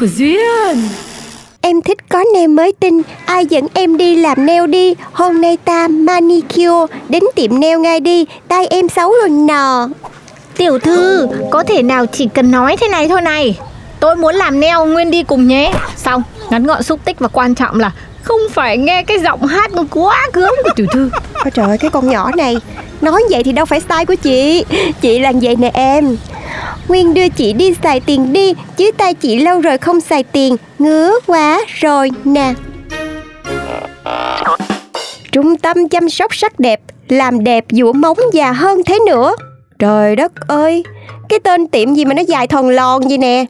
của Duyên. Em thích có nail mới tinh. Ai dẫn em đi làm nail đi. Hôm nay ta manicure. Đến tiệm nail ngay đi. Tay em xấu rồi nò Tiểu thư, có thể nào chỉ cần nói thế này thôi này. Tôi muốn làm neo Nguyên đi cùng nhé. Xong, ngắn gọn xúc tích và quan trọng là Không phải nghe cái giọng hát quá gớm của tiểu thư. Ôi trời ơi cái con nhỏ này. Nói vậy thì đâu phải style của chị. Chị là vậy nè em Nguyên đưa chị đi xài tiền đi, Chứ tay chị lâu rồi không xài tiền. Ngứa quá rồi nè. Trung tâm chăm sóc sắc đẹp, Làm đẹp dũa móng già hơn thế nữa. Trời đất ơi, Cái tên tiệm gì mà nó dài thòn lòn vậy nè?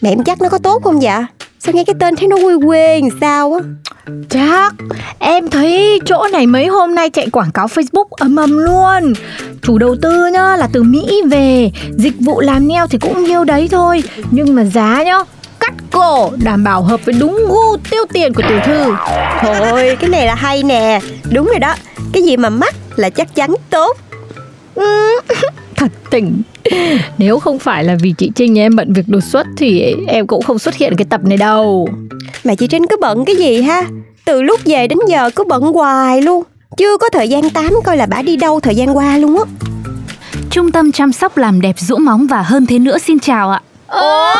Mẹ em chắc nó có tốt không dạ? Sao nghe cái tên thấy nó quê quê làm sao á? Chắc, em thấy chỗ này mấy hôm nay chạy quảng cáo Facebook ầm ầm luôn. Chủ đầu tư nhá là từ Mỹ về. Dịch vụ làm neo thì cũng nhiêu đấy thôi. Nhưng mà giá nhá Cắt cổ đảm bảo hợp với đúng gu tiêu tiền của tiểu thư. Thôi cái này là hay nè. Đúng rồi đó. Cái gì mà mắc là chắc chắn tốt. Thật tỉnh Nếu không phải là vì chị Trinh nhà em bận việc đột xuất Thì em cũng không xuất hiện cái tập này đâu. Mà chị Trinh cứ bận cái gì ha? Từ lúc về đến giờ cứ bận hoài luôn. Chưa có thời gian tám coi là bả đi đâu thời gian qua luôn á. Trung tâm chăm sóc làm đẹp rũ móng và hơn thế nữa xin chào ạ. Ủa?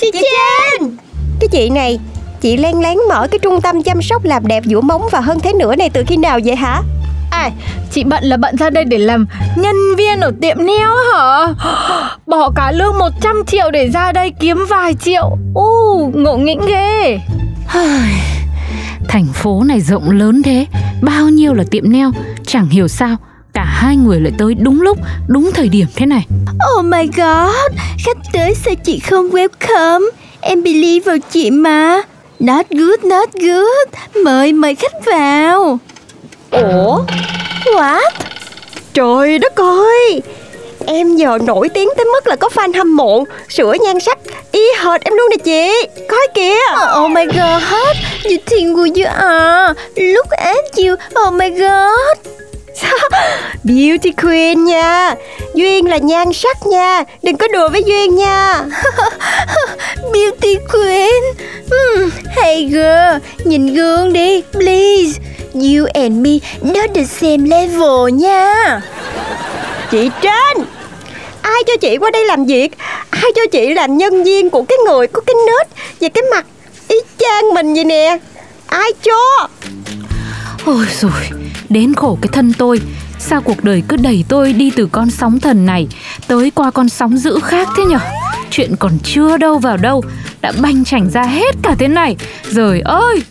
Chị Trinh. Cái chị này Chị len lén mở cái trung tâm chăm sóc làm đẹp dũa móng và hơn thế nữa này từ khi nào vậy hả? À, chị bận là bận ra đây để làm nhân viên ở tiệm neo hả? Bỏ cả lương 100 triệu để ra đây kiếm vài triệu. U, ngộ nghĩnh ghê. Thành phố này rộng lớn thế. Bao nhiêu là tiệm neo? Chẳng hiểu sao Cả hai người lại tới đúng lúc Đúng thời điểm thế này. Oh my god Khách tới sao chị không welcome? Em believe vào chị mà. Not good, not good. Mời, mời khách vào. Ủa? What? Trời đất ơi. Em giờ nổi tiếng tới mức là có fan hâm mộ Sửa nhan sắc Y hệt em luôn nè chị. Coi kìa. Oh my god You think who you are Look at you Oh my god. Beauty queen nha. Duyên là nhan sắc nha. Đừng có đùa với Duyên nha. Beauty queen. Hmm, Hey girl Nhìn gương đi Please You and me Not the same level nha. Chị Trinh Ai cho chị qua đây làm việc? Ai cho chị làm nhân viên của cái người có cái nết Và cái mặt y chang mình vậy nè? Ai cho? Ôi rồi Đến khổ cái thân tôi. Sao cuộc đời cứ đẩy tôi đi từ con sóng thần này Tới qua con sóng dữ khác thế nhở? Chuyện còn chưa đâu vào đâu Đã banh chảnh ra hết cả thế này. Rồi ơi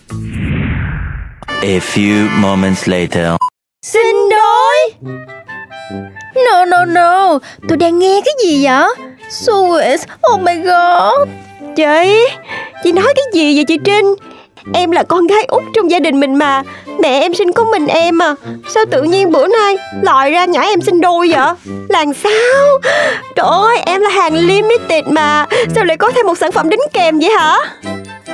A few moments later. Xin lỗi. No no no. Tôi đang nghe cái gì vậy? So weird Oh my god. Chị Chị nói cái gì vậy chị Trinh? Em là con gái út trong gia đình mình mà. Mẹ em sinh có mình em à Sao tự nhiên bữa nay Lòi ra nhỏ em sinh đôi vậy? Làm sao? Trời ơi em là hàng limited mà. Sao lại có thêm một sản phẩm đính kèm vậy hả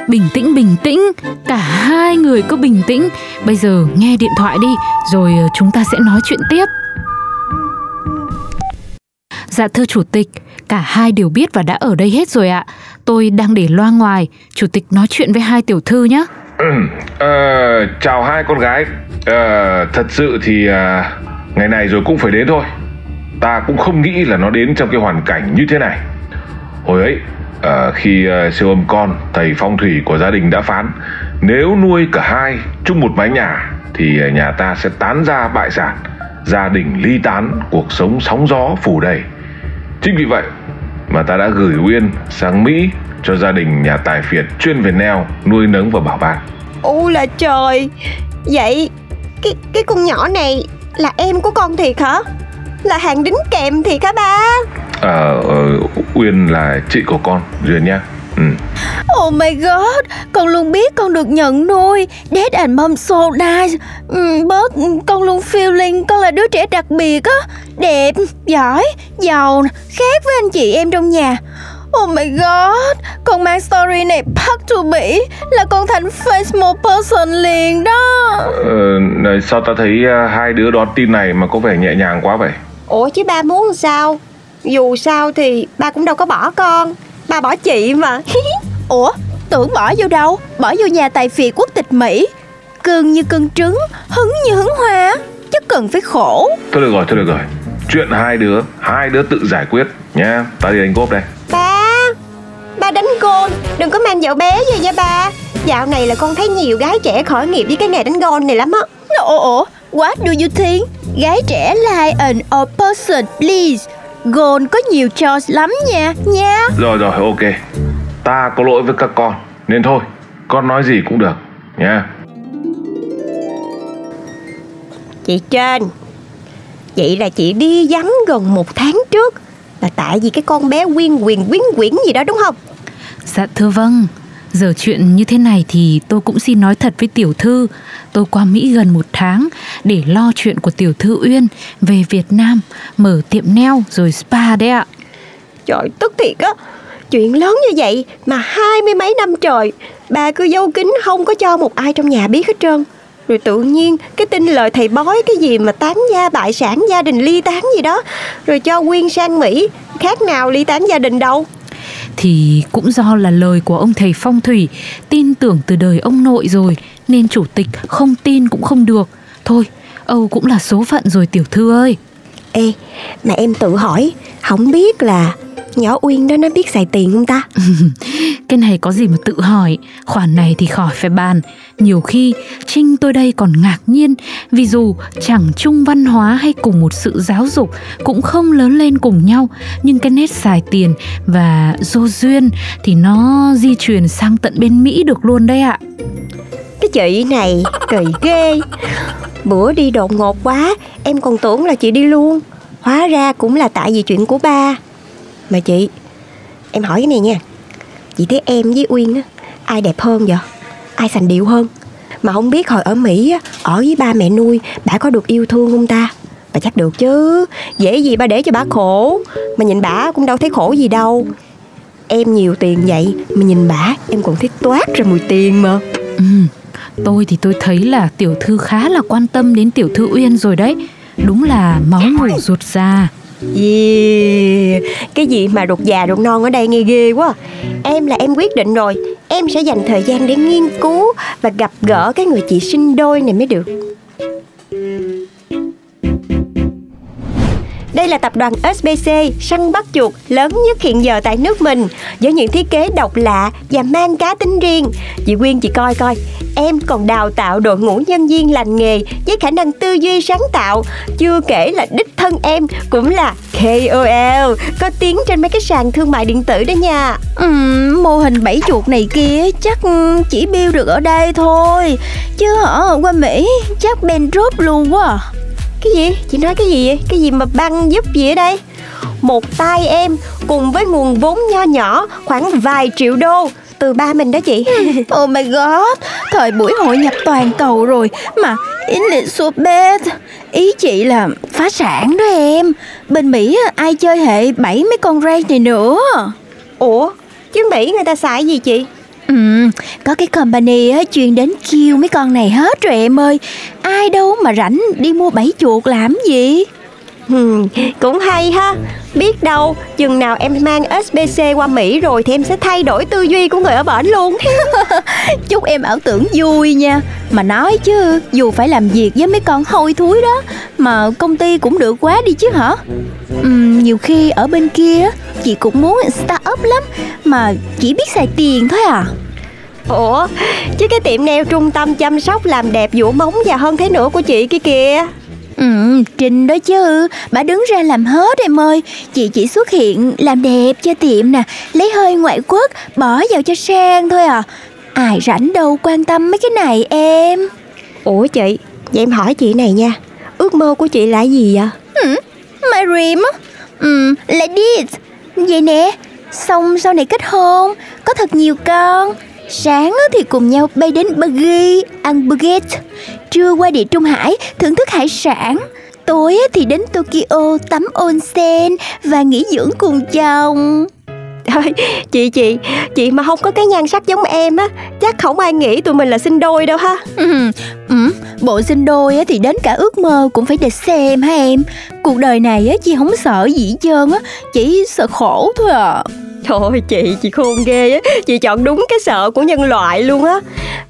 Bình tĩnh bình tĩnh. Cả hai người cứ bình tĩnh. Bây giờ nghe điện thoại đi Rồi ờ, chúng ta sẽ nói chuyện tiếp. Dạ thưa chủ tịch Cả hai đều biết và đã ở đây hết rồi ạ. Tôi đang để loa ngoài. Chủ tịch nói chuyện với hai tiểu thư nhé. Ừ, ờ, chào hai con gái. Uh, Thật sự thì uh, ngày này rồi cũng phải đến thôi. Ta cũng không nghĩ là nó đến trong cái hoàn cảnh như thế này. Hồi ấy à, khi à, siêu âm con Thầy phong thủy của gia đình đã phán Nếu nuôi cả hai chung một mái nhà Thì ờ, nhà ta sẽ tán ra bại sản Gia đình ly tán Cuộc sống sóng gió phủ đầy Chính vì vậy mà ta đã gửi Uyên sang Mỹ cho gia đình nhà tài phiệt chuyên về neo, nuôi nấng và bảo ban. ô là trời Vậy cái cái con nhỏ này là em của con thiệt hả? Là hàng đính kèm thiệt hả ba? Ờ, ờ, Uyên là chị của con, Duyên nhá. Ừ. Oh my god, con luôn biết con được nhận nuôi Dad and mom so nice ừ, Bớt, con luôn feeling con là đứa trẻ đặc biệt á Đẹp, giỏi, giàu, khác với anh chị em trong nhà Oh my god, con mang story này back to Bỉ Là con thành famous person liền đó Ờ, này, sao ta thấy à, hai đứa đón tin này mà có vẻ nhẹ nhàng quá vậy? Ủa chứ ba muốn làm sao? Dù sao thì ba cũng đâu có bỏ con. Ba bỏ chị mà. Ủa, tưởng bỏ vô đâu? Bỏ vô nhà tài phiệt quốc tịch Mỹ. Cưng như cưng trứng, hứng như hứng hoa. Chắc cần phải khổ. Thôi được rồi, thôi được rồi. Chuyện hai đứa, hai đứa tự giải quyết nhá. Ta đi đánh gốp đây. Ba Ba đánh gôn Đừng có mang vợ bé về nha ba. Dạo này là con thấy nhiều gái trẻ khởi nghiệp với cái nghề đánh gôn này lắm á. Ủa, ủa, what do you think? Gái trẻ like an old person, please Gold có nhiều choice lắm nha, nha Rồi rồi, ok. Ta có lỗi với các con, nên thôi, con nói gì cũng được nhá. Chị trên Vậy là chị đi vắng gần một tháng trước Là tại vì cái con bé quyên quyền quyến quyển gì đó đúng không Dạ thưa vâng Giờ chuyện như thế này thì tôi cũng xin nói thật với tiểu thư Tôi qua Mỹ gần một tháng để lo chuyện của tiểu thư Uyên về Việt Nam, Mở tiệm neo rồi spa đấy ạ. Trời, tức thiệt á. Chuyện lớn như vậy mà hai mươi mấy năm trời, Bà cứ giấu kín không có cho một ai trong nhà biết hết trơn. Rồi tự nhiên cái tin lời thầy bói cái gì mà tán gia bại sản, gia đình ly tán gì đó, Rồi cho Quyên sang Mỹ, Khác nào ly tán gia đình đâu. Thì cũng do là lời của ông thầy phong thủy, Tin tưởng từ đời ông nội rồi, Nên chủ tịch không tin cũng không được. Thôi, Âu cũng là số phận rồi, tiểu thư ơi. Ê, mà em tự hỏi, Không biết là nhỏ Uyên đó nó biết xài tiền không ta? Cái này có gì mà tự hỏi. Khoản này thì khỏi phải bàn. Nhiều khi Trinh tôi đây còn ngạc nhiên Vì dù chẳng chung văn hóa hay cùng một sự giáo dục Cũng không lớn lên cùng nhau Nhưng cái nét xài tiền và dô duyên Thì nó di truyền sang tận bên Mỹ được luôn đấy ạ. Cái chị này kỳ ghê. Bữa đi đột ngột quá Em còn tưởng là chị đi luôn. Hóa ra cũng là tại vì chuyện của ba mà chị Em hỏi cái này nha. Chị thấy em với Uyên á Ai đẹp hơn vậy? Ai sành điệu hơn? Mà không biết hồi ở Mỹ á Ở với ba mẹ nuôi Bà có được yêu thương không ta? Bà chắc được chứ. Dễ gì ba để cho bà khổ Mà nhìn bà cũng đâu thấy khổ gì đâu. Em nhiều tiền vậy Mà nhìn bà em còn thấy toát ra mùi tiền mà. Ừ, Tôi thì tôi thấy là tiểu thư khá là quan tâm đến tiểu thư Uyên rồi đấy. Đúng là máu mủ ruột già. Yeah. Cái gì mà ruột già ruột non ở đây nghe ghê quá. Em là em quyết định rồi. Em sẽ dành thời gian để nghiên cứu Và gặp gỡ cái người chị sinh đôi này mới được. Đây là tập đoàn SBC săn bắt chuột lớn nhất hiện giờ tại nước mình với những thiết kế độc lạ và mang cá tính riêng. Chị Quyên chị coi coi, em còn đào tạo đội ngũ nhân viên lành nghề với khả năng tư duy sáng tạo. Chưa kể là đích thân em cũng là KOL, có tiếng trên mấy cái sàn thương mại điện tử đó nha. Ừm, mô hình bẫy chuột này kia chắc chỉ build được ở đây thôi Chứ ở qua Mỹ chắc Ben drop luôn quá à. Cái gì? Chị nói cái gì vậy? Cái gì mà băng giúp gì ở đây? Một tay em cùng với nguồn vốn nho nhỏ khoảng vài triệu đô từ ba mình đó chị. Oh my god, thời buổi hội nhập toàn cầu rồi Mà in so bad Ý chị là phá sản đó em Bên Mỹ ai chơi hệ bảy mấy con ray này nữa Ủa, chứ Mỹ người ta xài gì chị? Ừ, có cái company á, chuyên đến kêu mấy con này hết rồi em ơi. Ai đâu mà rảnh đi mua bảy chuột làm gì? Hmm, cũng hay ha. Biết đâu chừng nào em mang SBC qua Mỹ rồi Thì em sẽ thay đổi tư duy của người ở bển luôn. Chúc em ảo tưởng vui nha. Mà nói chứ Dù phải làm việc với mấy con hôi thúi đó Mà công ty cũng được quá đi chứ hả? Ừm, Nhiều khi ở bên kia Chị cũng muốn start up lắm Mà chỉ biết xài tiền thôi à Ủa, chứ cái tiệm nail trung tâm chăm sóc làm đẹp vũ móng và hơn thế nữa của chị kia kìa. Ừ, Trinh đó chứ. Bà đứng ra làm hết em ơi. Chị chỉ xuất hiện làm đẹp cho tiệm nè. Lấy hơi ngoại quốc Bỏ vào cho sang thôi à. Ai rảnh đâu quan tâm mấy cái này em. Ủa chị, vậy em hỏi chị này nha. Ước mơ của chị là gì vậy? My dream á. Ừ, like this Vậy nè Xong sau này kết hôn Có thật nhiều con Sáng thì cùng nhau bay đến Bali Ăn baguette. Trưa qua địa Trung Hải Thưởng thức hải sản. Tối thì đến Tokyo tắm onsen Và nghỉ dưỡng cùng chồng. Thôi, chị chị, chị mà không có cái nhan sắc giống em á Chắc không ai nghĩ tụi mình là sinh đôi đâu ha. Ừ, ừ, Bộ sinh đôi á thì đến cả ước mơ cũng phải để xem ha em. Cuộc đời này á chị không sợ gì hết trơn á Chỉ sợ khổ thôi à Thôi chị, chị khôn ghê á. Chị chọn đúng cái sợ của nhân loại luôn á.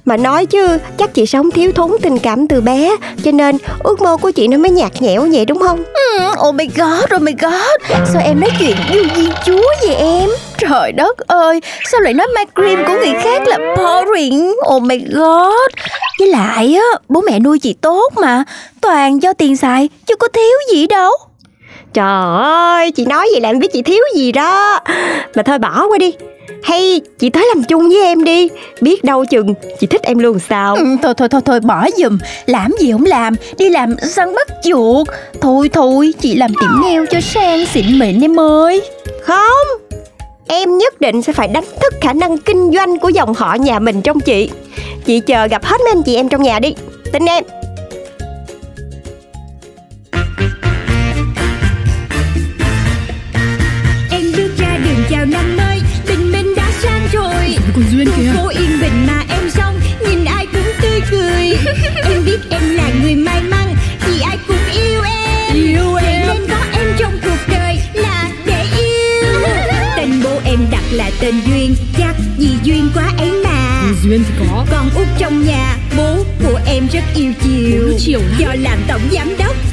Mà nói chứ, chắc chị sống thiếu thốn tình cảm từ bé Cho nên ước mơ của chị nó mới nhạt nhẽo vậy đúng không? ừ, Oh my god, oh my god. Sao em nói chuyện như viên chúa vậy em? Trời đất ơi Sao lại nói my cream của người khác là boring? Oh my god. Với lại á Bố mẹ nuôi chị tốt mà. Toàn cho tiền xài Chứ có thiếu gì đâu. Trời ơi, chị nói vậy là em biết chị thiếu gì đó. Mà thôi bỏ qua đi. Hay chị tới làm chung với em đi. Biết đâu chừng chị thích em luôn sao. Ừ, Thôi thôi thôi thôi bỏ giùm. Làm gì không làm Đi làm săn bắt chuột. Thôi thôi Chị làm tiệm nail cho sang xịn mịn em ơi. Không Em nhất định sẽ phải đánh thức khả năng kinh doanh của dòng họ nhà mình trong chị. Chị chờ gặp hết mấy anh chị em trong nhà đi. Tin em Em chào năm mới Tình mình đã sang rồi. Còn Duyên Khu phố yên bình mà em xong Nhìn ai cũng tươi cười. Em biết em là người may mắn Vì ai cũng yêu em. Yêu em. Nên có em trong cuộc đời là để yêu. Tên bố em đặt là tên Duyên Chắc vì duyên quá ấy mà. Duyên thì có. Con út trong nhà Bố của em rất yêu chiều. Chiều. Do làm tổng giám đốc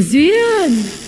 đời Là